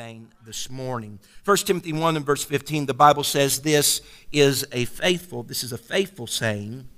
Vein this morning. 1 Timothy 1 and verse 15, the Bible says this is a faithful, this is a faithful saying,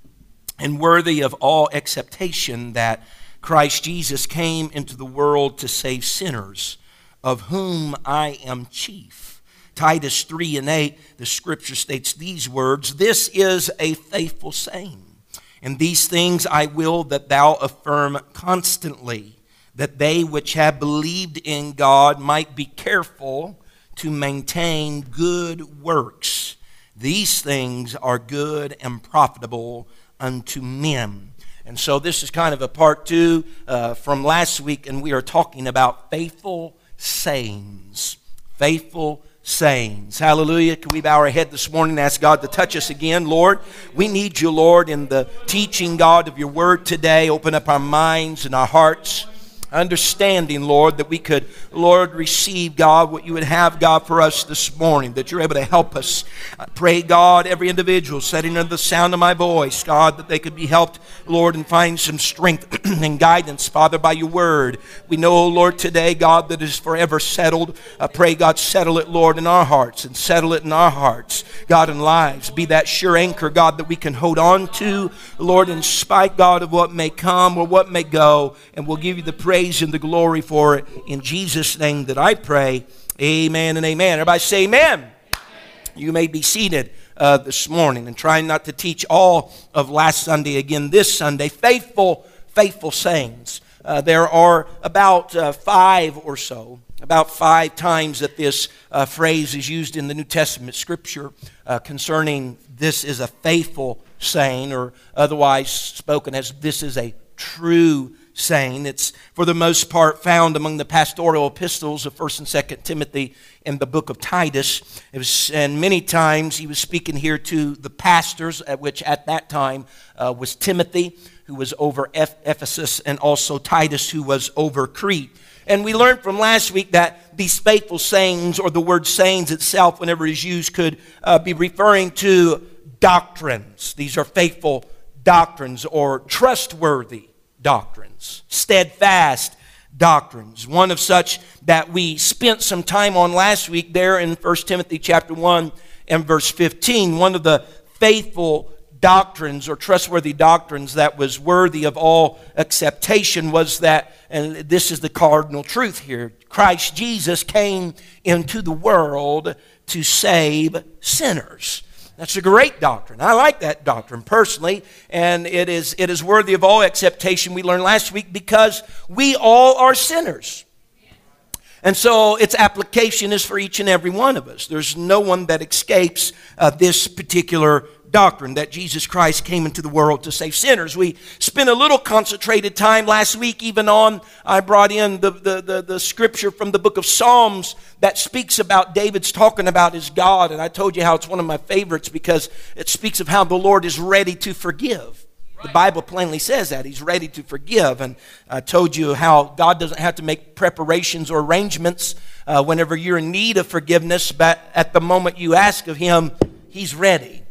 and worthy of all acceptation that Christ Jesus came into the world to save sinners, of whom I am chief. Titus 3 and 8, the scripture states these words This is a faithful saying, and these things I will that thou affirm constantly that they which have believed in God might be careful to maintain good works. These things are good and profitable unto men. And so, this is kind of a part two uh, from last week, and we are talking about faithful sayings. Faithful sayings. Hallelujah. Can we bow our head this morning and ask God to touch us again? Lord, we need you, Lord, in the teaching, God, of your word today. Open up our minds and our hearts understanding, Lord, that we could, Lord, receive, God, what you would have, God, for us this morning, that you're able to help us. I pray, God, every individual sitting under the sound of my voice, God, that they could be helped, Lord, and find some strength and guidance, Father, by your word. We know, Lord, today, God, that is forever settled. I pray, God, settle it, Lord, in our hearts and settle it in our hearts, God, in lives. Be that sure anchor, God, that we can hold on to, Lord, in spite, God, of what may come or what may go, and we'll give you the praise praise and the glory for it. In Jesus' name that I pray. Amen and amen. Everybody say amen. amen. You may be seated uh, this morning and trying not to teach all of last Sunday again this Sunday. Faithful, faithful sayings. Uh, there are about uh, five or so, about five times that this uh, phrase is used in the New Testament scripture uh, concerning this is a faithful saying, or otherwise spoken as this is a true saying. It's for the most part found among the pastoral epistles of 1st and 2nd Timothy and the book of Titus. Was, and many times he was speaking here to the pastors, at which at that time uh, was Timothy, who was over Ephesus, and also Titus, who was over Crete. And we learned from last week that these faithful sayings, or the word sayings itself, whenever it is used, could uh, be referring to doctrines. These are faithful doctrines or trustworthy doctrines, steadfast doctrines. One of such that we spent some time on last week there in 1 Timothy chapter 1 and verse 15. One of the faithful doctrines or trustworthy doctrines that was worthy of all acceptation was that, and this is the cardinal truth here Christ Jesus came into the world to save sinners. That's a great doctrine. I like that doctrine personally, and it is, it is worthy of all acceptation we learned last week because we all are sinners. And so its application is for each and every one of us. There's no one that escapes uh, this particular doctrine that Jesus Christ came into the world to save sinners. We spent a little concentrated time last week, even on, I brought in the, the, the, the, scripture from the book of Psalms that speaks about David's talking about his God. And I told you how it's one of my favorites because it speaks of how the Lord is ready to forgive. The Bible plainly says that. He's ready to forgive. And I told you how God doesn't have to make preparations or arrangements uh, whenever you're in need of forgiveness, but at the moment you ask of Him, He's ready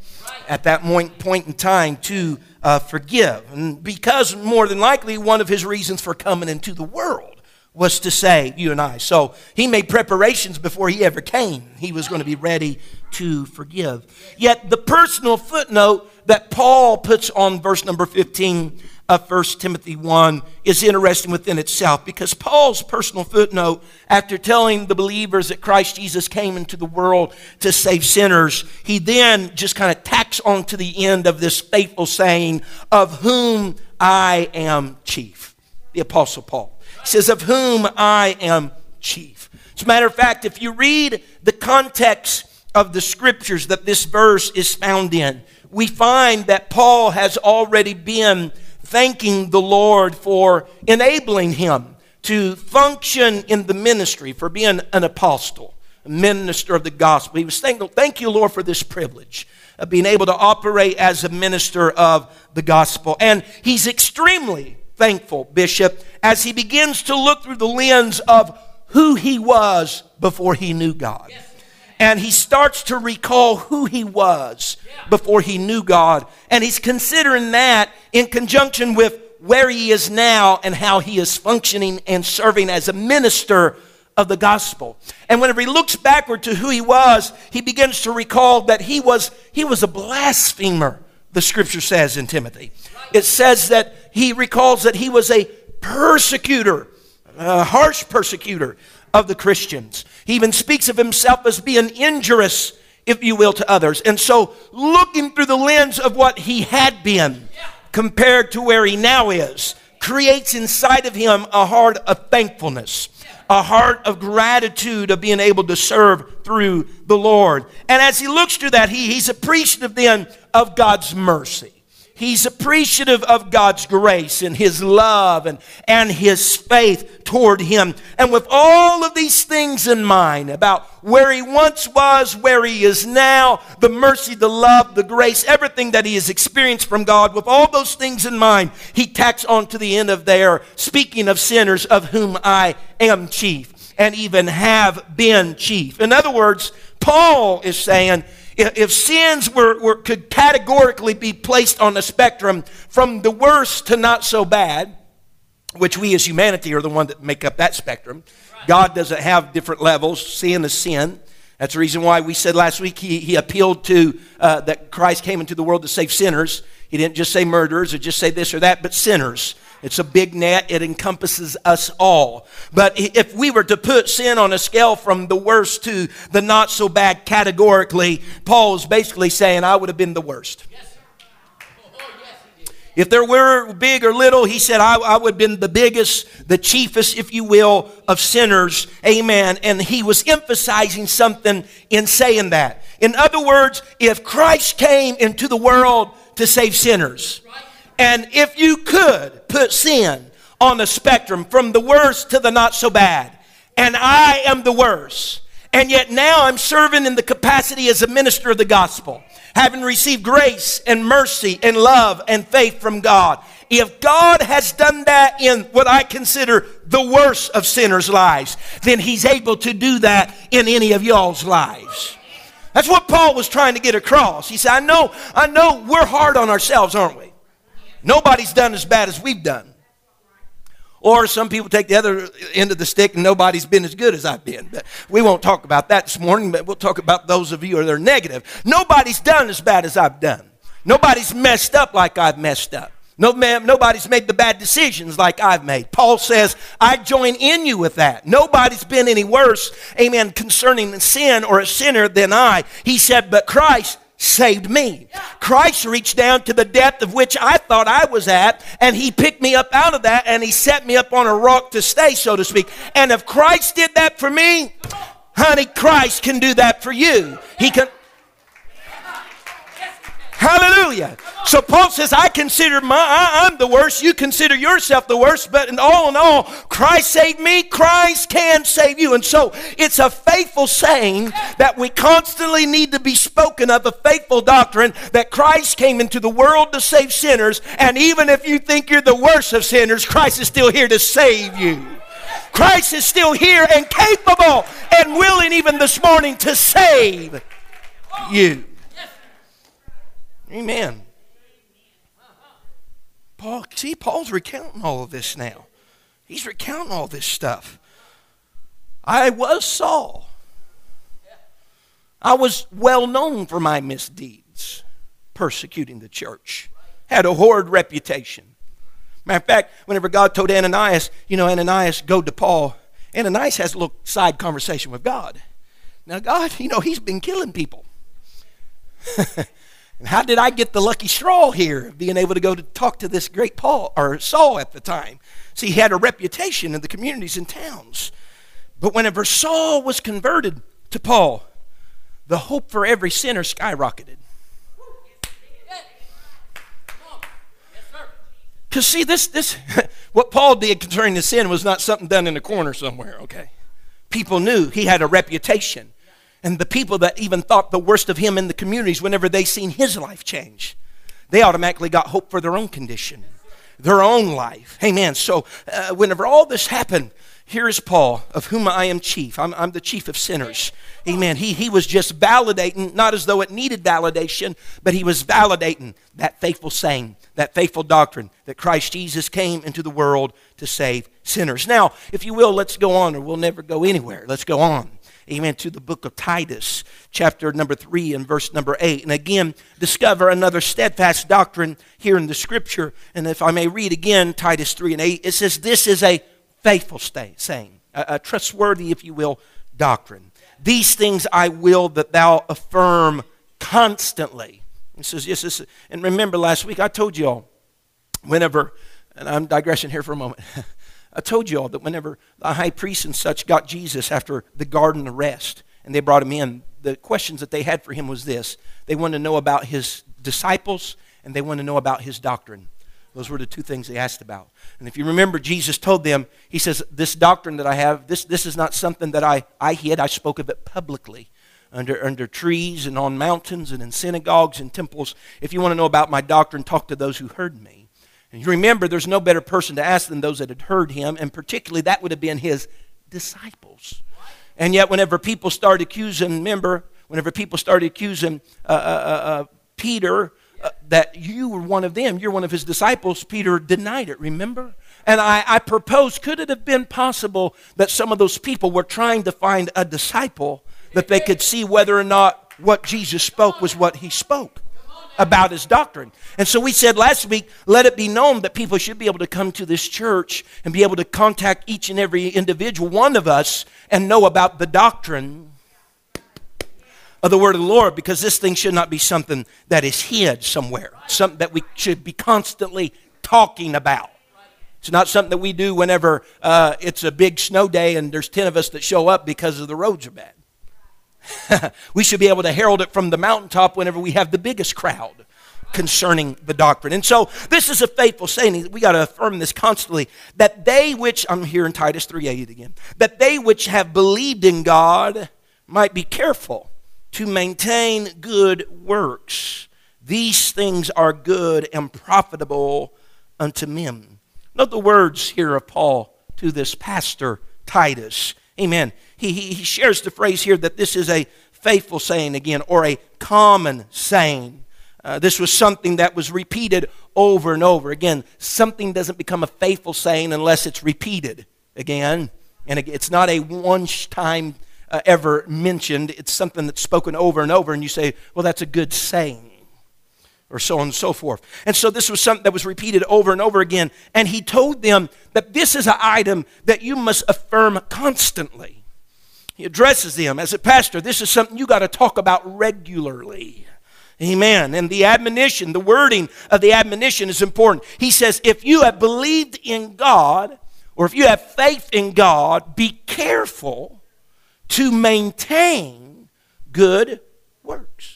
at that point in time to uh, forgive. And because more than likely, one of his reasons for coming into the world was to save you and I. So he made preparations before he ever came. He was going to be ready to forgive. Yet the personal footnote that Paul puts on verse number 15 of 1 Timothy 1 is interesting within itself because Paul's personal footnote, after telling the believers that Christ Jesus came into the world to save sinners, he then just kind of tacks on to the end of this faithful saying, Of whom I am chief. The Apostle Paul he says, Of whom I am chief. As a matter of fact, if you read the context of the scriptures that this verse is found in, we find that Paul has already been thanking the Lord for enabling him to function in the ministry, for being an apostle, a minister of the gospel. He was thankful, thank you, Lord, for this privilege. of being able to operate as a minister of the gospel. And he's extremely thankful, Bishop, as he begins to look through the lens of who he was before he knew God. And he starts to recall who he was before he knew God. And he's considering that in conjunction with where he is now and how he is functioning and serving as a minister of the gospel. And whenever he looks backward to who he was, he begins to recall that he was, he was a blasphemer, the scripture says in Timothy. It says that he recalls that he was a persecutor, a harsh persecutor of the Christians. He even speaks of himself as being injurious, if you will, to others. And so, looking through the lens of what he had been compared to where he now is, creates inside of him a heart of thankfulness a heart of gratitude of being able to serve through the Lord. And as he looks through that, he, he's appreciative then of God's mercy. He's appreciative of God's grace and His love and, and His faith toward Him. And with all of these things in mind about where He once was, where He is now, the mercy, the love, the grace, everything that He has experienced from God, with all those things in mind, He tacks on to the end of there, speaking of sinners of whom I am chief and even have been chief. In other words, Paul is saying, if sins were, were, could categorically be placed on the spectrum from the worst to not so bad, which we as humanity are the one that make up that spectrum, God doesn't have different levels. Sin is sin. That's the reason why we said last week he, he appealed to uh, that Christ came into the world to save sinners. He didn't just say murderers or just say this or that, but sinners. It's a big net, it encompasses us all. But if we were to put sin on a scale from the worst to the not so bad categorically, Paul is basically saying, I would have been the worst. If there were big or little, he said, I, I, would have been the biggest, the chiefest, if you will, of sinners. Amen. And he was emphasizing something in saying that. In other words, if Christ came into the world to save sinners, and if you could put sin on the spectrum from the worst to the not so bad, and I am the worst, and yet now I'm serving in the capacity as a minister of the gospel, having received grace and mercy and love and faith from God. If God has done that in what I consider the worst of sinners' lives, then He's able to do that in any of y'all's lives. That's what Paul was trying to get across. He said, I know, I know we're hard on ourselves, aren't we? Nobody's done as bad as we've done. Or some people take the other end of the stick and nobody's been as good as I've been. But we won't talk about that this morning, but we'll talk about those of you that are negative. Nobody's done as bad as I've done. Nobody's messed up like I've messed up. No, man, nobody's made the bad decisions like I've made. Paul says, I join in you with that. Nobody's been any worse, amen, concerning sin or a sinner than I. He said, but Christ saved me. Christ reached down to the depth of which I thought I was at, and He picked me up out of that, and He set me up on a rock to stay, so to speak. And if Christ did that for me, honey, Christ can do that for you. He can. Hallelujah. So Paul says, I consider my, I, am the worst. You consider yourself the worst. But in all in all, Christ saved me. Christ can save you. And so it's a faithful saying that we constantly need to be spoken of, a faithful doctrine that Christ came into the world to save sinners. And even if you think you're the worst of sinners, Christ is still here to save you. Christ is still here and capable and willing even this morning to save you. Amen. Paul, see, Paul's recounting all of this now. He's recounting all this stuff. I was Saul. I was well known for my misdeeds, persecuting the church. Had a horrid reputation. Matter of fact, whenever God told Ananias, you know, Ananias, go to Paul, Ananias has a little side conversation with God. Now, God, you know, he's been killing people. And how did I get the lucky straw here, being able to go to talk to this great Paul or Saul at the time? See, he had a reputation in the communities and towns. But whenever Saul was converted to Paul, the hope for every sinner skyrocketed. Because see, this this what Paul did concerning the sin was not something done in a corner somewhere, okay? People knew he had a reputation. And the people that even thought the worst of him in the communities, whenever they seen his life change, they automatically got hope for their own condition, their own life. Amen. So, uh, whenever all this happened, here is Paul, of whom I am chief. I'm, I'm, the chief of sinners. Amen. He, he was just validating, not as though it needed validation, but he was validating that faithful saying, that faithful doctrine that Christ Jesus came into the world to save sinners. Now, if you will, let's go on, or we'll never go anywhere. Let's go on. Amen. To the book of Titus, chapter number 3 and verse number 8. And again, discover another steadfast doctrine here in the scripture. And if I may read again, Titus 3 and 8, it says, This is a faithful stay, saying, a, a trustworthy, if you will, doctrine. These things I will that thou affirm constantly. He says, yes, this, and remember last week I told you all, whenever, and I'm digressing here for a moment. I told you all that whenever the high priest and such got Jesus after the garden arrest and they brought him in, the questions that they had for him was this. They wanted to know about his disciples and they wanted to know about his doctrine. Those were the two things they asked about. And if you remember, Jesus told them, He says, This doctrine that I have, this, this is not something that I, I hid. I spoke of it publicly under, under trees and on mountains and in synagogues and temples. If you want to know about my doctrine, talk to those who heard me. And you remember, there's no better person to ask than those that had heard him, and particularly that would have been his disciples. And yet, whenever people started accusing, remember, whenever people started accusing uh, uh, uh, uh Peter uh, that you were one of them, you're one of his disciples, Peter denied it, remember? And I, I propose, could it have been possible that some of those people were trying to find a disciple that they could see whether or not what Jesus spoke was what he spoke? About his doctrine. And so we said last week, let it be known that people should be able to come to this church and be able to contact each and every individual one of us and know about the doctrine of the word of the Lord because this thing should not be something that is hid somewhere, something that we should be constantly talking about. It's not something that we do whenever uh, it's a big snow day and there's 10 of us that show up because of the roads are bad. we should be able to herald it from the mountaintop whenever we have the biggest crowd concerning the doctrine. And so this is a faithful saying. We got to affirm this constantly that they which I'm here in Titus 3:8 again, that they which have believed in God might be careful to maintain good works. These things are good and profitable unto men. Note the words here of Paul to this pastor Titus. Amen. He, he, he shares the phrase here that this is a faithful saying again, or a common saying. Uh, this was something that was repeated over and over. Again, something doesn't become a faithful saying unless it's repeated again. And it's not a one time uh, ever mentioned. It's something that's spoken over and over, and you say, well, that's a good saying, or so on and so forth. And so this was something that was repeated over and over again. And he told them that this is an item that you must affirm constantly. He addresses them as a pastor. This is something you got to talk about regularly. Amen. And the admonition, the wording of the admonition is important. He says, if you have believed in God, or if you have faith in God, be careful to maintain good works.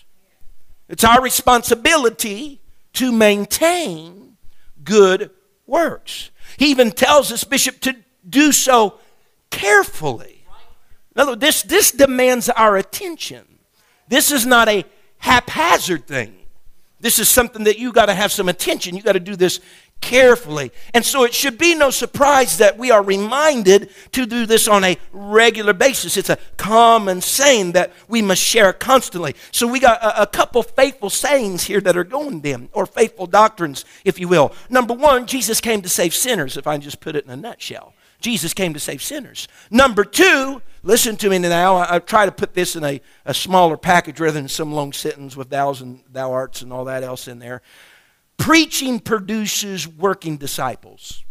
It's our responsibility to maintain good works. He even tells us, Bishop, to do so carefully. In other words, this, this demands our attention. This is not a haphazard thing. This is something that you got to have some attention. You got to do this carefully. And so it should be no surprise that we are reminded to do this on a regular basis. It's a common saying that we must share constantly. So we got a, a couple faithful sayings here that are going them, or faithful doctrines, if you will. Number one, Jesus came to save sinners, if I just put it in a nutshell. Jesus came to save sinners. Number two, listen to me now. I, I try to put this in a, a smaller package rather than some long sentence with thous and thou arts and all that else in there. Preaching produces working disciples.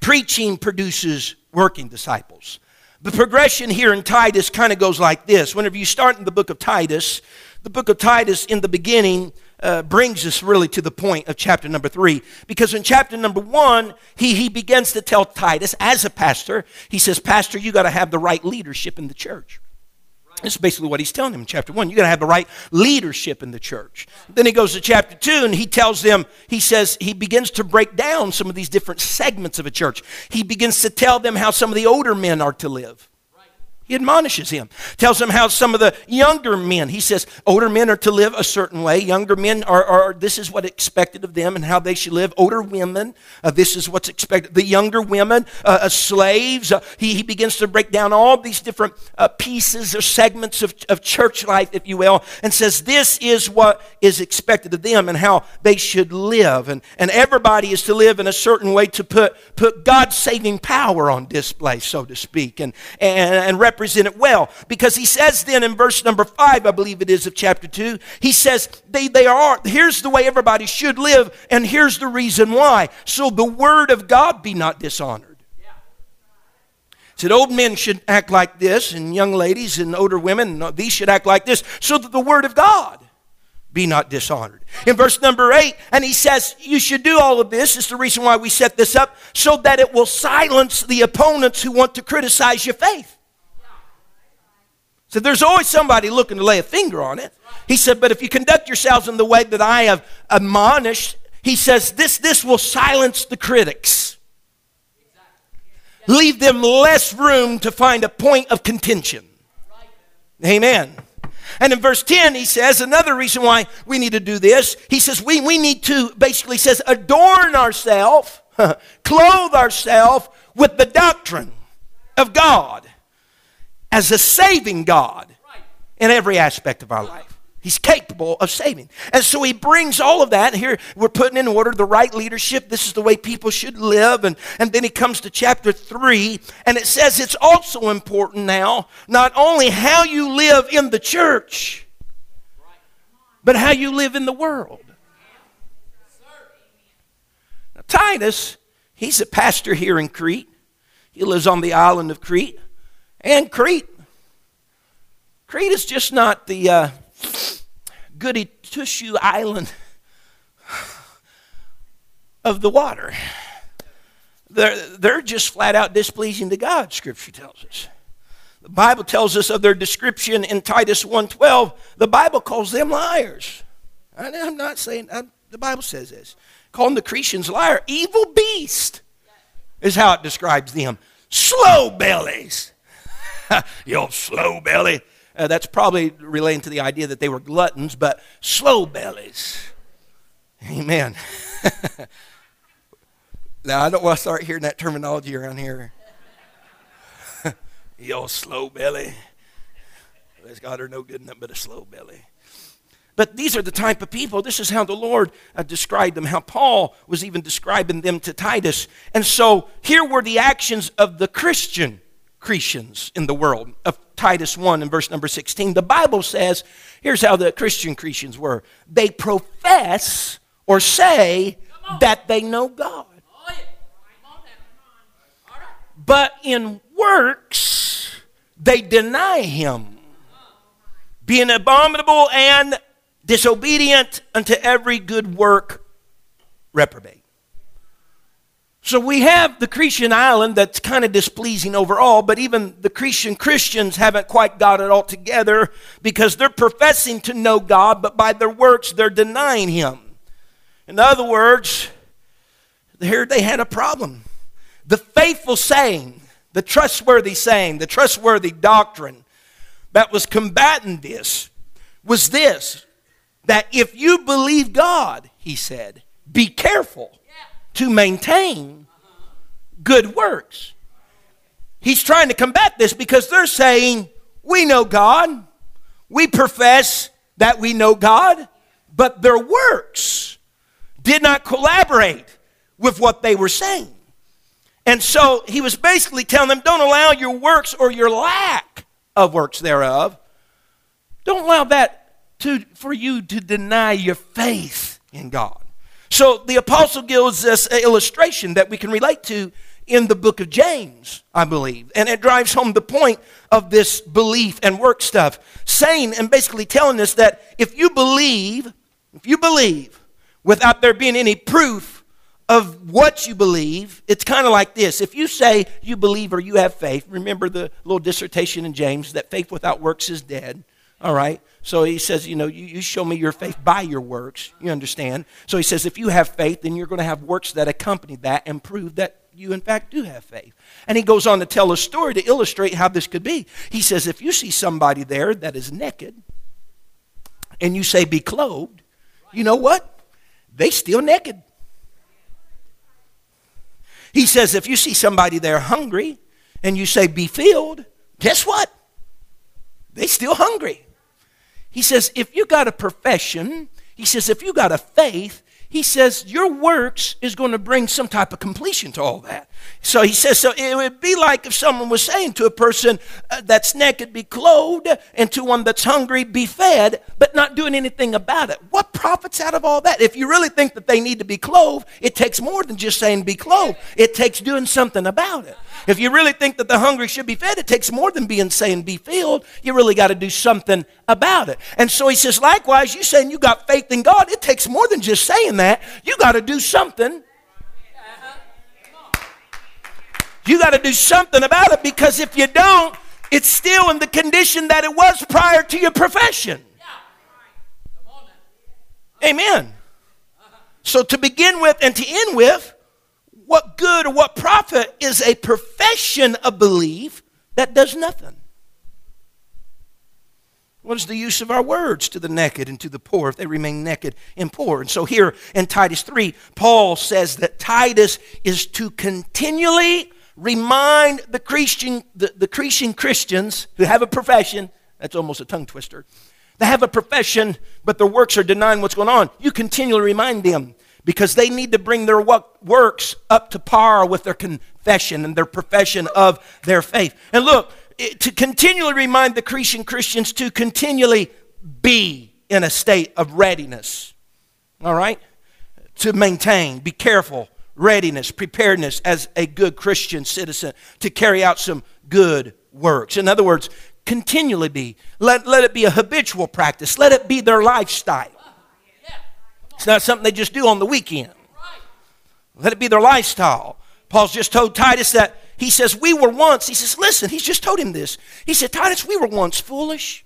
Preaching produces working disciples. The progression here in Titus kind of goes like this. Whenever you start in the book of Titus, the book of Titus in the beginning uh, brings us really to the point of chapter number three. Because in chapter number one, he, he begins to tell Titus, as a pastor, he says, Pastor, you got to have the right leadership in the church. This is basically what he's telling them in chapter one. You got to have the right leadership in the church. Then he goes to chapter two and he tells them, he says, he begins to break down some of these different segments of a church. He begins to tell them how some of the older men are to live. He admonishes him, tells him how some of the younger men, he says, older men are to live a certain way. Younger men are, are this is what expected of them and how they should live. Older women, uh, this is what's expected. The younger women, uh, uh, slaves, uh, he, he begins to break down all these different uh, pieces or segments of, of church life, if you will, and says this is what is expected of them and how they should live. And, and everybody is to live in a certain way to put, put God's saving power on display, so to speak, and, and, and represent represent it well. Because he says then in verse number five, I believe it is of chapter two, he says, they, they are, here's the way everybody should live, and here's the reason why. So the word of God be not dishonored. Said old men should act like this, and young ladies and older women, these should act like this, so that the word of God be not dishonored. In verse number eight, and he says, You should do all of this. It's the reason why we set this up, so that it will silence the opponents who want to criticize your faith. So there's always somebody looking to lay a finger on it. He said, but if you conduct yourselves in the way that I have admonished, he says, this, this will silence the critics. Leave them less room to find a point of contention. Amen. And in verse 10, he says, another reason why we need to do this, he says, we, we need to, basically says, adorn ourselves, clothe ourselves with the doctrine of God as a saving God in every aspect of our life. He's capable of saving. And so he brings all of that. Here we're putting in order the right leadership. This is the way people should live. And, and then he comes to chapter 3, and it says it's also important now not only how you live in the church, but how you live in the world. Now, Titus, he's a pastor here in Crete. He lives on the island of Crete. And Crete. Crete is just not the uh, goody shoe island of the water. They're, they're just flat out displeasing to God, Scripture tells us. The Bible tells us of their description in Titus 1.12. The Bible calls them liars. I'm not saying, I'm, the Bible says this. Calling the Cretans liar. Evil beast is how it describes them. Slow bellies. you old slow belly. Uh, that's probably relating to the idea that they were gluttons, but slow bellies. Amen. now, I don't want to start hearing that terminology around here. you old slow belly. There's God are no good enough but a slow belly. But these are the type of people. This is how the Lord uh, described them, how Paul was even describing them to Titus. And so here were the actions of the Christian Cretans in the world. Of Titus 1 and verse number 16, the Bible says, here's how the Cretan Christians were. They profess or say that they know God. But in works, they deny him, being abominable and disobedient unto every good work reprobate. So we have the Cretan island that's kind of displeasing overall, but even the Cretan Christians haven't quite got it all together because they're professing to know God, but by their works they're denying Him. In other words, here they had a problem. The faithful saying, the trustworthy saying, the trustworthy doctrine that was combating this was this that if you believe God, he said, be careful to maintain good works. He's trying to combat this because they're saying, We know God, we profess that we know God, but their works did not collaborate with what they were saying. And so he was basically telling them, Don't allow your works or your lack of works thereof, don't allow that to, for you to deny your faith in God. So the apostle gives us an illustration that we can relate to in the book of James, I believe. And it drives home the point of this belief and work stuff, saying and basically telling us that if you believe, if you believe without there being any proof of what you believe, it's kind of like this. If you say you believe or you have faith, remember the little dissertation in James that faith without works is dead. All right? So he says, you know, you, you show me your faith by your works. You understand? So he says, if you have faith, then you're going to have works that accompany that and prove that you, in fact, do have faith. And he goes on to tell a story to illustrate how this could be. He says, If you see somebody there that is naked, and you say, Be clothed, you know what? They still naked. He says, If you see somebody there hungry, and you say, Be filled, guess what? They still hungry. He says, If you got a profession, he says, if you got a faith, he says your works is going to bring some type of completion to all that. So he says, so it would be like if someone was saying to a person uh, that's naked, be clothed, and to one that's hungry, be fed, but not doing anything about it. What profits out of all that? If you really think that they need to be clothed, it takes more than just saying be clothed, it takes doing something about it. If you really think that the hungry should be fed, it takes more than being saying be filled. You really got to do something about it. And so he says, likewise, you saying you got faith in God, it takes more than just saying that. You got to do something You got to do something about it because if you don't, it's still in the condition that it was prior to your profession. Amen. So, to begin with and to end with, what good or what profit is a profession of belief that does nothing? What is the use of our words to the naked and to the poor if they remain naked and poor? And so here in Titus 3, Paul says that Titus is to continually remind the Christian, the, the Cretan Christians who have a profession, that's almost a tongue twister, they have a profession, but their works are denying what's going on. You continually remind them because they need to bring their works up to par with their confession and their profession of their faith. And look, to continually remind the Cretan Christians to continually be in a state of readiness. All right? To maintain, be careful readiness, preparedness as a good Christian citizen to carry out some good works. In other words, continually be. Let, let it be a habitual practice. Let it be their lifestyle. It's not something they just do on the weekend. Let it be their lifestyle. Paul's just told Titus that he says, We were once, he says, Listen, he's just told him this. He said, Titus, we were once foolish.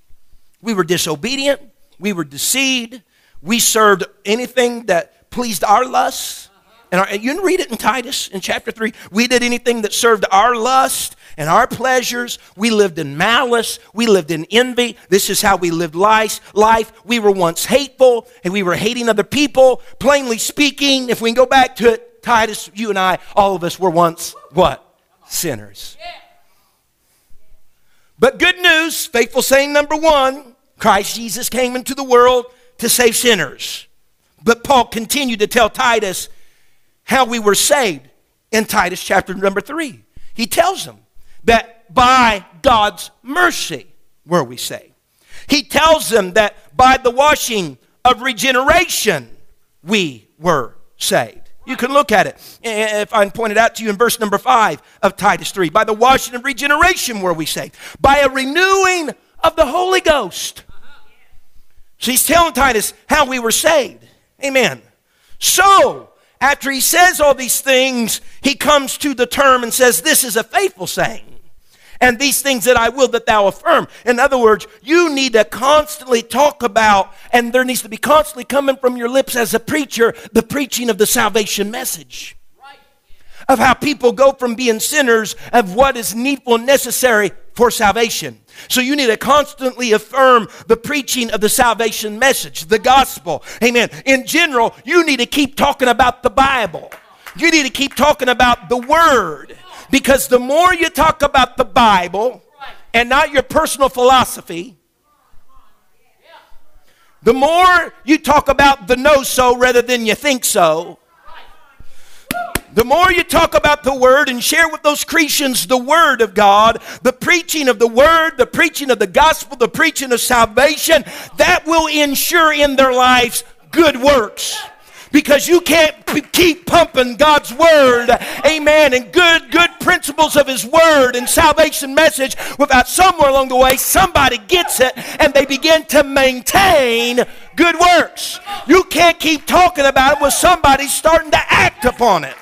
We were disobedient. We were deceived. We served anything that pleased our lusts. And you can read it in Titus in chapter 3. We did anything that served our lust and our pleasures. We lived in malice. We lived in envy. This is how we lived life. We were once hateful and we were hating other people. Plainly speaking, if we can go back to it, Titus, you and I, all of us were once what? Sinners. But good news, faithful saying number one Christ Jesus came into the world to save sinners. But Paul continued to tell Titus, how we were saved in Titus chapter number 3. He tells them that by God's mercy were we saved. He tells them that by the washing of regeneration we were saved. You can look at it. If I point it out to you in verse number 5 of Titus 3. By the washing of regeneration were we saved. By a renewing of the Holy Ghost. So he's telling Titus how we were saved. Amen. So, after he says all these things, he comes to the term and says, This is a faithful saying. And these things that I will that thou affirm. In other words, you need to constantly talk about, and there needs to be constantly coming from your lips as a preacher, the preaching of the salvation message. Of how people go from being sinners of what is needful and necessary for salvation. So you need to constantly affirm the preaching of the salvation message, the gospel. Amen. In general, you need to keep talking about the Bible. You need to keep talking about the Word. Because the more you talk about the Bible and not your personal philosophy, the more you talk about the no so rather than you think so, the more you talk about the Word and share with those Christians the Word of God, the preaching of the Word, the preaching of the gospel, the preaching of salvation, that will ensure in their lives good works because you can't keep pumping God's word, amen, and good, good principles of His word and salvation message without somewhere along the way somebody gets it and they begin to maintain good works. You can't keep talking about it with somebody starting to act upon it.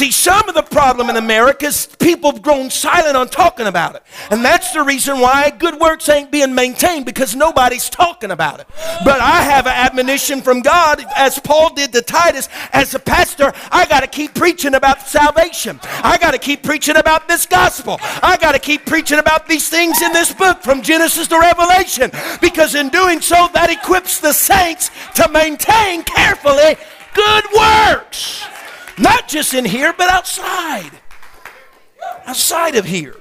See, some of the problem in America is people have grown silent on talking about it. And that's the reason why good works ain't being maintained because nobody's talking about it. But I have an admonition from God, as Paul did to Titus, as a pastor, I got to keep preaching about salvation. I got to keep preaching about this gospel. I got to keep preaching about these things in this book from Genesis to Revelation because in doing so, that equips the saints to maintain carefully good works. Not just in here, but outside. Outside of here.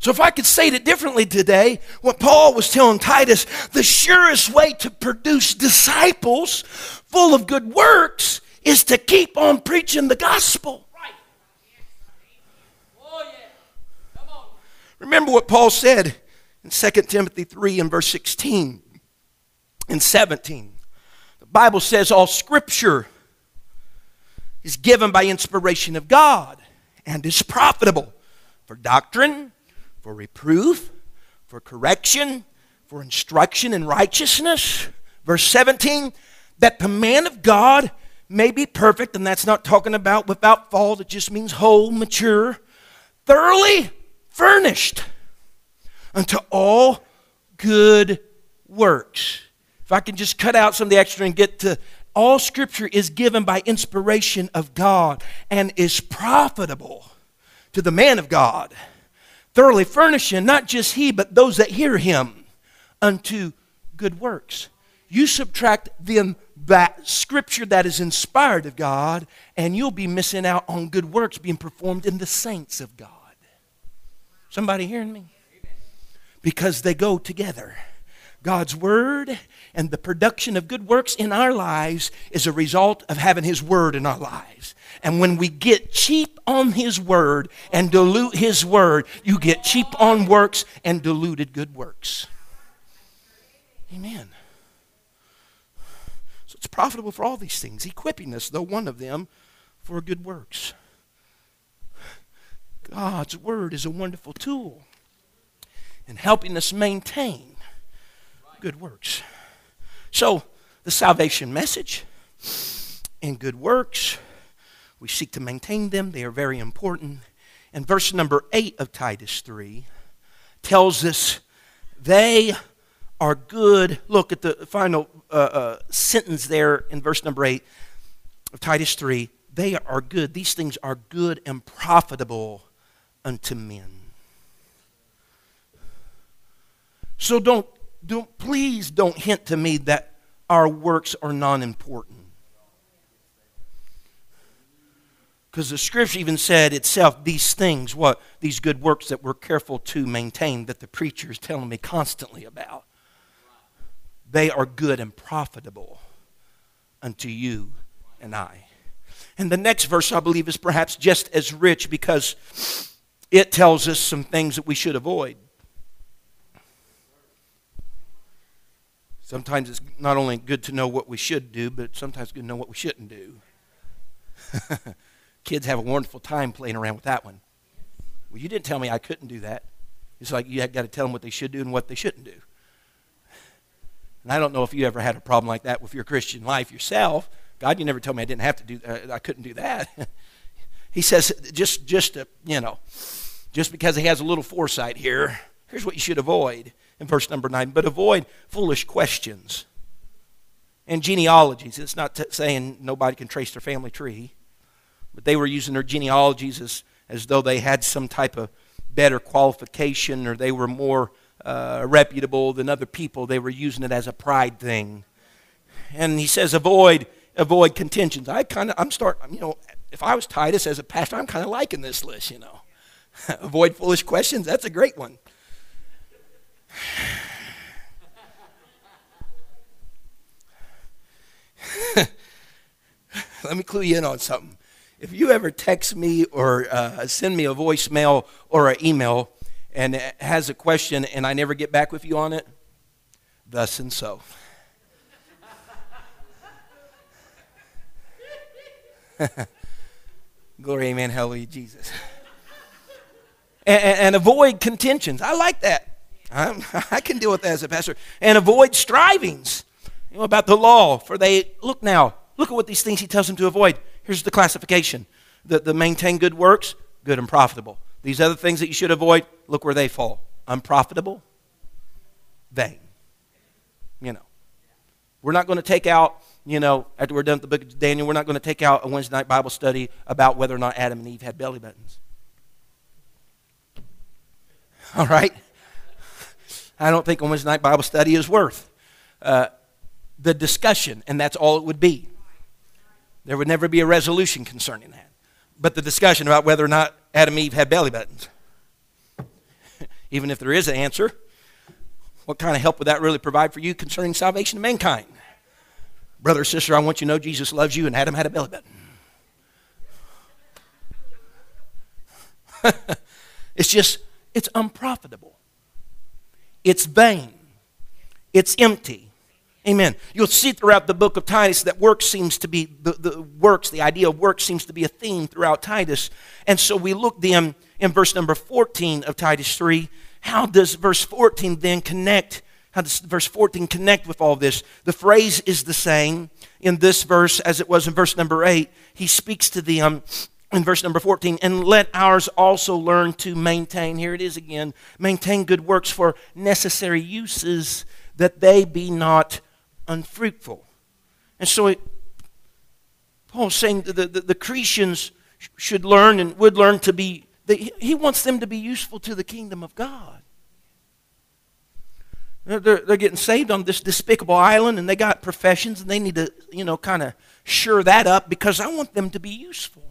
So, if I could say it differently today, what Paul was telling Titus, the surest way to produce disciples full of good works is to keep on preaching the gospel. Remember what Paul said in 2 Timothy 3 and verse 16 and 17. The Bible says, All scripture is given by inspiration of God and is profitable for doctrine, for reproof, for correction, for instruction in righteousness. Verse 17, that the man of God may be perfect, and that's not talking about without fault, it just means whole, mature, thoroughly furnished unto all good works. If I can just cut out some of the extra and get to all scripture is given by inspiration of God and is profitable to the man of God, thoroughly furnishing not just he, but those that hear him unto good works. You subtract them that scripture that is inspired of God, and you'll be missing out on good works being performed in the saints of God. Somebody hearing me? Because they go together. God's Word and the production of good works in our lives is a result of having His Word in our lives. And when we get cheap on His Word and dilute His Word, you get cheap on works and diluted good works. Amen. So it's profitable for all these things, equipping us, though one of them, for good works. God's Word is a wonderful tool in helping us maintain good works. So, the salvation message and good works, we seek to maintain them. They are very important. And verse number 8 of Titus 3 tells us they are good. Look at the final uh, uh, sentence there in verse number 8 of Titus 3. They are good. These things are good and profitable unto men. So don't don't, please don't hint to me that our works are non important. Because the scripture even said itself, these things, what? These good works that we're careful to maintain, that the preacher is telling me constantly about. They are good and profitable unto you and I. And the next verse, I believe, is perhaps just as rich because it tells us some things that we should avoid. Sometimes it's not only good to know what we should do, but sometimes good to know what we shouldn't do. Kids have a wonderful time playing around with that one. Well, you didn't tell me I couldn't do that. It's like you got to tell them what they should do and what they shouldn't do. And I don't know if you ever had a problem like that with your Christian life yourself. God, you never told me I didn't have to do. Uh, I couldn't do that. he says, just, just to, you know, just because he has a little foresight here, here's what you should avoid in verse number 9. But avoid foolish questions and genealogies. It's not t- saying nobody can trace their family tree, but they were using their genealogies as, as though they had some type of better qualification or they were more uh, reputable than other people. They were using it as a pride thing. And he says, avoid avoid contentions. I kind of, I'm starting, you know, if I was Titus as a pastor, I'm kind of liking this list, you know. avoid foolish questions. That's a great one. Let me clue you in on something. If you ever text me or uh, send me a voicemail or an email and it has a question and I never get back with you on it, thus and so. Glory, amen, hallelujah, Jesus. And, and, avoid contentions. I like that. I'm, i can deal with that as a pastor. And avoid strivings you know, about the law. For they, look now, look at what these things he tells them to avoid. here's the classification the, the maintain good works, good and profitable. These other things that you should avoid, look where they fall unprofitable, vain. You know. We're not going to take out, you know, after we're done with the book of Daniel, we're not going to take out a Wednesday night Bible study about whether or not Adam and Eve had belly buttons. All right? I don't think a Wednesday night Bible study is worth uh, the discussion, and that's all it would be. There would never be a resolution concerning that. But the discussion about whether or not Adam and Eve had belly buttons. Even if there is an answer, what kind of help would that really provide for you concerning salvation of mankind? Brother sister, I want you to know Jesus loves you and Adam had a belly button. it's just, it's unprofitable. It's vain. It's empty. Amen. You'll see throughout the book of Titus that work seems to be, the, the works, the idea of work seems to be a theme throughout Titus. And so we look then in verse number 14 of Titus 3. How does verse 14 then connect? How does verse 14 connect with all this? The phrase is the same in this verse as it was in verse number 8. He speaks to them in verse number 14, and let ours also learn to maintain, here it is again, maintain good works for necessary uses, that they be not unfruitful. And so it, Paul's saying that the, the, the should learn and would learn to be, he wants them to be useful to the kingdom of God. They're, they're getting saved on this despicable island and they got professions and they need to, you know, kind of sure that up because I want them to be useful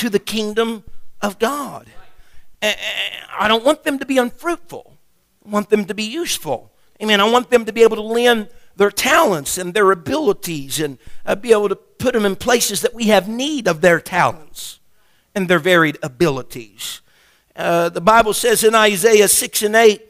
to the kingdom of God. I don't want them to be unfruitful. I want them to be useful. Amen. I want them to be able to lend their talents and their abilities and uh, be able to put them in places that we have need of their talents and their varied abilities. Uh, the Bible says in Isaiah 6 and 8,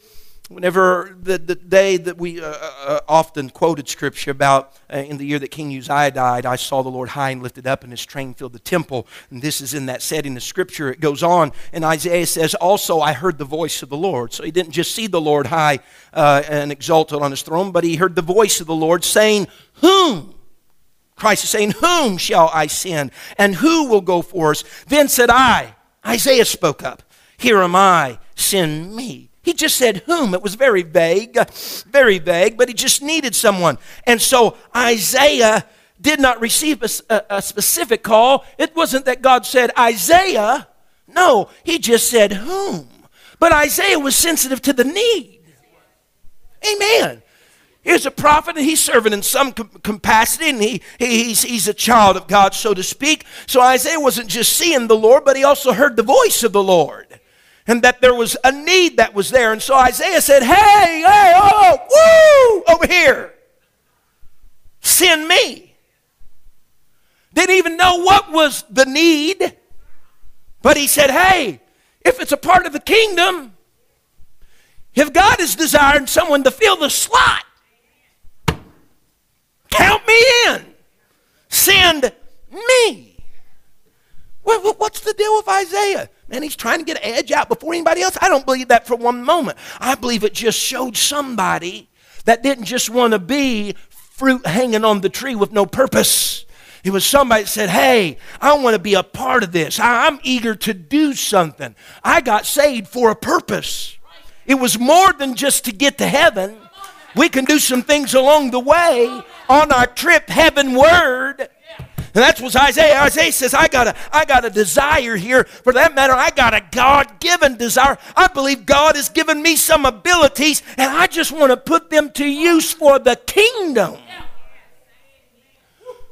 Whenever the, the day that we uh, uh, uh, often quoted scripture about uh, in the year that King Uzziah died, I saw the Lord high and lifted up, and his train filled the temple. And this is in that setting of scripture. It goes on, and Isaiah says, Also, I heard the voice of the Lord. So he didn't just see the Lord high uh, and exalted on his throne, but he heard the voice of the Lord saying, Whom? Christ is saying, Whom shall I send? And who will go for us? Then said I, Isaiah spoke up, Here am I, send me. He just said whom. It was very vague, very vague, but he just needed someone. And so Isaiah did not receive a, a, specific call. It wasn't that God said, Isaiah. No, he just said whom. But Isaiah was sensitive to the need. Amen. Here's a prophet, and he's serving in some capacity, and he, he, he's, he's a child of God, so to speak. So Isaiah wasn't just seeing the Lord, but he also heard the voice of the Lord and that there was a need that was there. And so Isaiah said, Hey, hey, oh, oh, woo, over here. Send me. Didn't even know what was the need, but he said, Hey, if it's a part of the kingdom, if God is desiring someone to fill the slot, count me in. Send me. What's the deal with Isaiah? Man, he's trying to get an edge out before anybody else. I don't believe that for one moment. I believe it just showed somebody that didn't just want to be fruit hanging on the tree with no purpose. It was somebody that said, Hey, I want to be a part of this. I'm eager to do something. I got saved for a purpose. It was more than just to get to heaven. We can do some things along the way on our trip heavenward and that's what Isaiah. Isaiah says, I got a, I got a desire here. For that matter, I got a God given desire. I believe God has given me some abilities, and I just want to put them to use for the kingdom.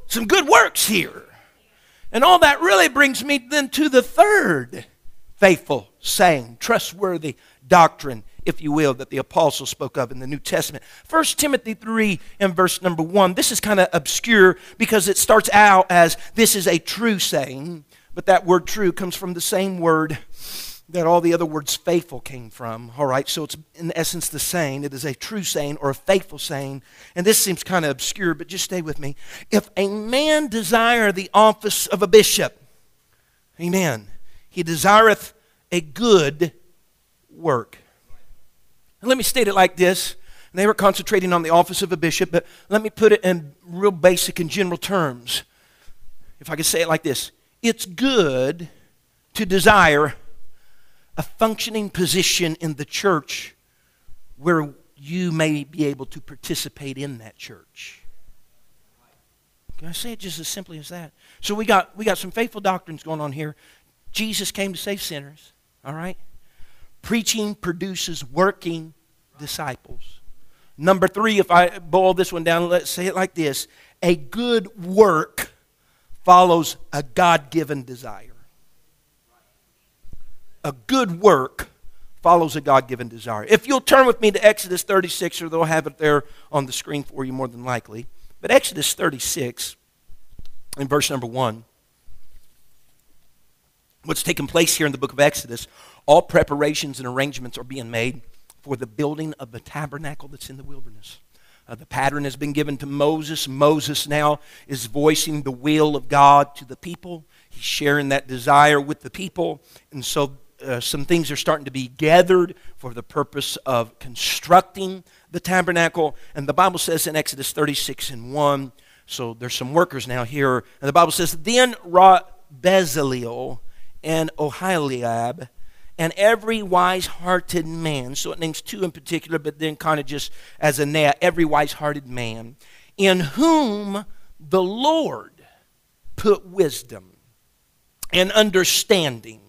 Some good works here. And all that really brings me then to the third faithful saying, trustworthy doctrine if you will, that the apostle spoke of in the New Testament. 1 Timothy 3 and verse number 1. This is kind of obscure because it starts out as this is a true saying, but that word true comes from the same word that all the other words faithful came from. All right, so it's in essence the same. It is a true saying or a faithful saying. And this seems kind of obscure, but just stay with me. If a man desire the office of a bishop, amen, he desireth a good work. And let me state it like this. They were concentrating on the office of a bishop, but let me put it in real basic and general terms. if I could say it like this, it's good to desire a functioning position in the church where you may be able to participate in that church. Can I say it just as simply as that? So we got we got some faithful doctrines going on here. Jesus came to save sinners, all right? Preaching produces working disciples. Number 3, if I boil this one down, let's say it like this. A good work follows a God-given desire a good work follows a God given desire. If you'll turn with me to Exodus 36, or they'll have it there on the screen for you more than likely. But Exodus 36, in verse number 1, what's taking place here in the book of Exodus, all preparations and arrangements are being made for the building of the tabernacle that's in the wilderness. Uh, the pattern has been given to Moses. Moses now is voicing the will of God to the people. He's sharing that desire with the people. And so uh, some things are starting to be gathered for the purpose of constructing the tabernacle. And the Bible says in Exodus 36 and 1, so there's some workers now here. And the Bible says, Then wrought Bezaleel and Oholiab and every wise hearted man. So it names two in particular, but then kind of just as a net, every wise hearted man, in whom the Lord put wisdom and understanding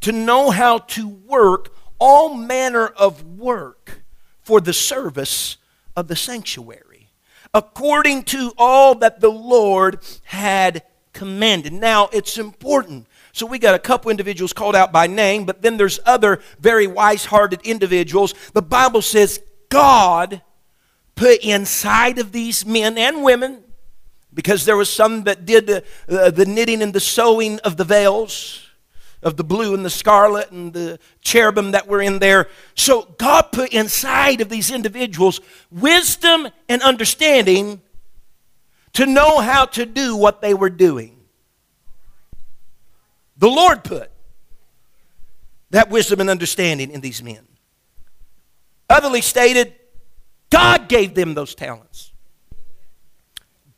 to know how to work all manner of work for the service of the sanctuary, according to all that the Lord had commanded. Now, it's important. So we got a couple individuals called out by name, but then there's other very wise-hearted individuals. The Bible says God put inside of these men and women, because there was some that did the, uh, the knitting and the sewing of the veils of the blue and the scarlet and the cherubim that were in there. So God put inside of these individuals wisdom and understanding to know how to do what they were doing. The Lord put that wisdom and understanding in these men. Otherly stated, God gave them those talents.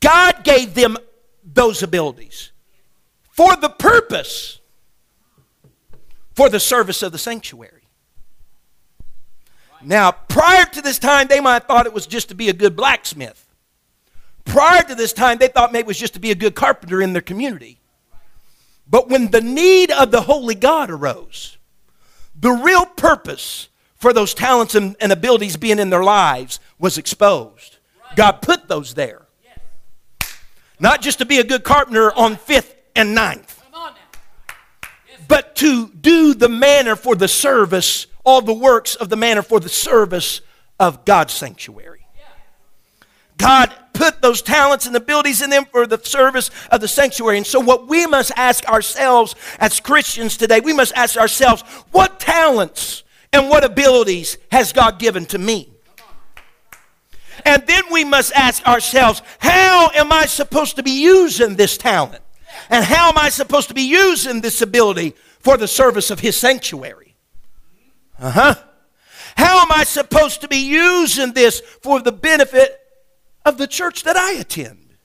God gave them those abilities for the purpose for the service of the sanctuary. Now, prior to this time, they might have thought it was just to be a good blacksmith. Prior to this time, they thought maybe it was just to be a good carpenter in their community. But when the need of the Holy God arose, the real purpose for those talents and, and abilities being in their lives was exposed. God put those there. Not just to be a good carpenter on 5th and ninth, but to do the manner for the service, all the works of the manner for the service of God's sanctuary. God put those talents and abilities in them for the service of the sanctuary. And so, what we must ask ourselves as Christians today, we must ask ourselves, what talents and what abilities has God given to me? And then we must ask ourselves, how am I supposed to be using this talent? And how am I supposed to be using this ability for the service of His sanctuary? Uh huh. How am I supposed to be using this for the benefit of the church that I attend?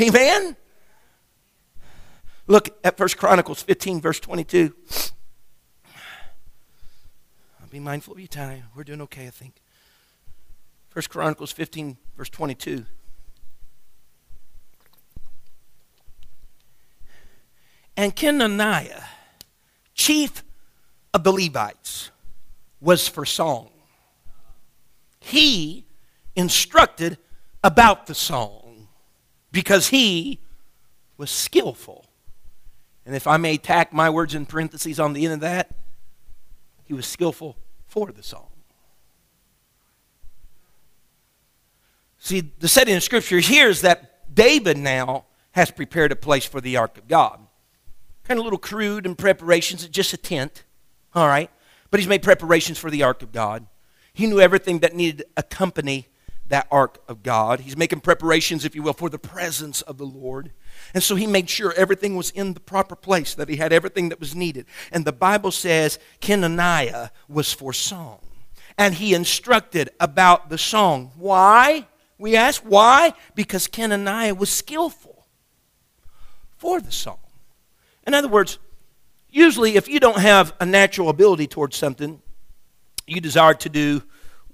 Amen. Look at First Chronicles 15, verse 22. I'll be mindful of your time. We're doing okay, I think. First Chronicles 15, verse 22. And Kenaniah, chief of the Levites, was for song. He instructed about the song because he was skillful. And if I may tack my words in parentheses on the end of that, he was skillful for the song. See, the setting of Scripture here is that David now has prepared a place for the ark of God kind of a little crude in preparations. It's just a tent, all right? But he's made preparations for the ark of God. He knew everything that needed to accompany that ark of God. He's making preparations, if you will, for the presence of the Lord. And so he made sure everything was in the proper place, that he had everything that was needed. And the Bible says Kenaniah was for song. And he instructed about the song. Why? We ask why? Because Kenaniah was skillful for the song. In other words, usually if you don't have a natural ability towards something, you desire to do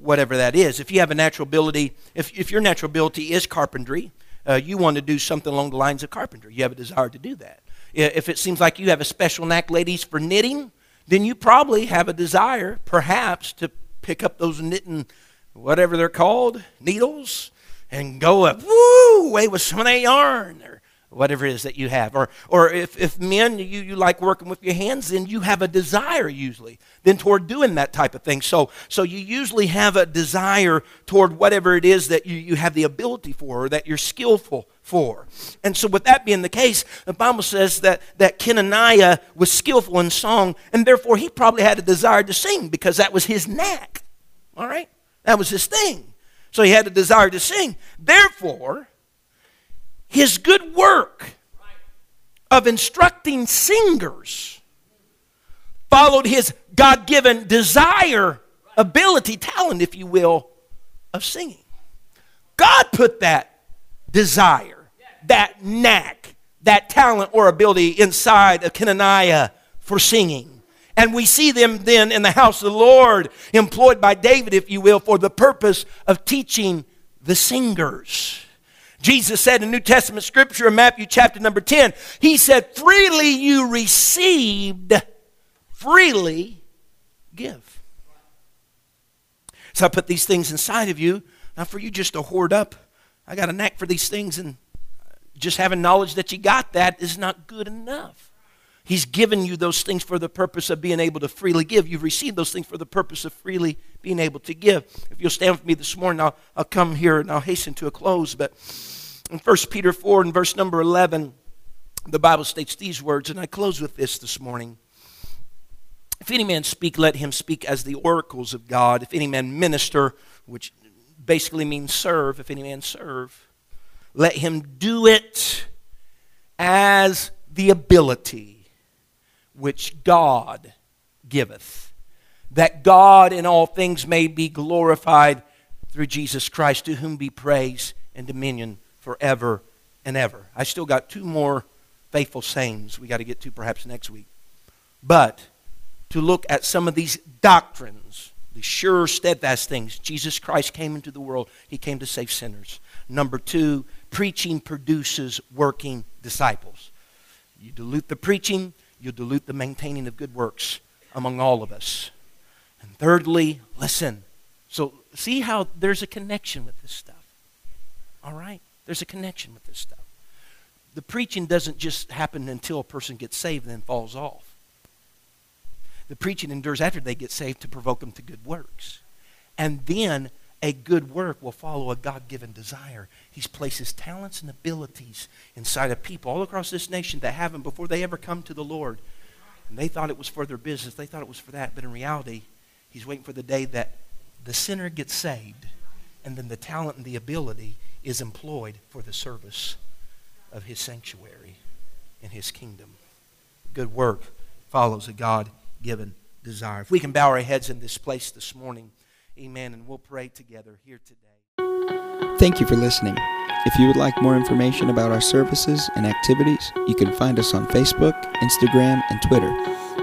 whatever that is. If you have a natural ability, if, if your natural ability is carpentry, uh, you want to do something along the lines of carpentry. You have a desire to do that. If it seems like you have a special knack, ladies, for knitting, then you probably have a desire, perhaps, to pick up those knitting, whatever they're called, needles, and go up, woo, away with some of that yarn. Whatever it is that you have. Or, or if, if men, you, you like working with your hands, then you have a desire usually then toward doing that type of thing. So, so you usually have a desire toward whatever it is that you, you have the ability for or that you're skillful for. And so with that being the case, the Bible says that, that Kenaniah was skillful in song, and therefore he probably had a desire to sing because that was his knack. All right? That was his thing. So he had a desire to sing. Therefore, his good work of instructing singers followed his God given desire, ability, talent, if you will, of singing. God put that desire, that knack, that talent or ability inside of Kenaniah for singing. And we see them then in the house of the Lord, employed by David, if you will, for the purpose of teaching the singers. Jesus said in New Testament scripture in Matthew chapter number 10, He said, Freely you received, freely give. So I put these things inside of you, not for you just to hoard up. I got a knack for these things, and just having knowledge that you got that is not good enough. He's given you those things for the purpose of being able to freely give. You've received those things for the purpose of freely being able to give. If you'll stand with me this morning, I'll, I'll come here and I'll hasten to a close. But in 1 Peter 4 and verse number 11, the Bible states these words, and I close with this this morning. If any man speak, let him speak as the oracles of God. If any man minister, which basically means serve, if any man serve, let him do it as the ability which God giveth, that God in all things may be glorified through Jesus Christ, to whom be praise and dominion forever and ever. I still got two more faithful sayings we got to get to perhaps next week. But to look at some of these doctrines, the sure, steadfast things. Jesus Christ came into the world, He came to save sinners. Number two, preaching produces working disciples. You dilute the preaching, you'll dilute the maintaining of good works among all of us. And thirdly, listen. So, see how there's a connection with this stuff. All right? There's a connection with this stuff. The preaching doesn't just happen until a person gets saved and then falls off. The preaching endures after they get saved to provoke them to good works. And then a good work will follow a God given desire. He's placed his talents and abilities inside of people all across this nation that have them before they ever come to the Lord. And they thought it was for their business, they thought it was for that. But in reality, he's waiting for the day that the sinner gets saved, and then the talent and the ability is employed for the service of his sanctuary in his kingdom. Good work follows a God given desire. If we can bow our heads in this place this morning. Amen. And we'll pray together here today. Thank you for listening. If you would like more information about our services and activities, you can find us on Facebook, Instagram, and Twitter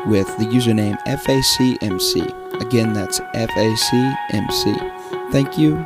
with the username FACMC. Again, that's FACMC. Thank you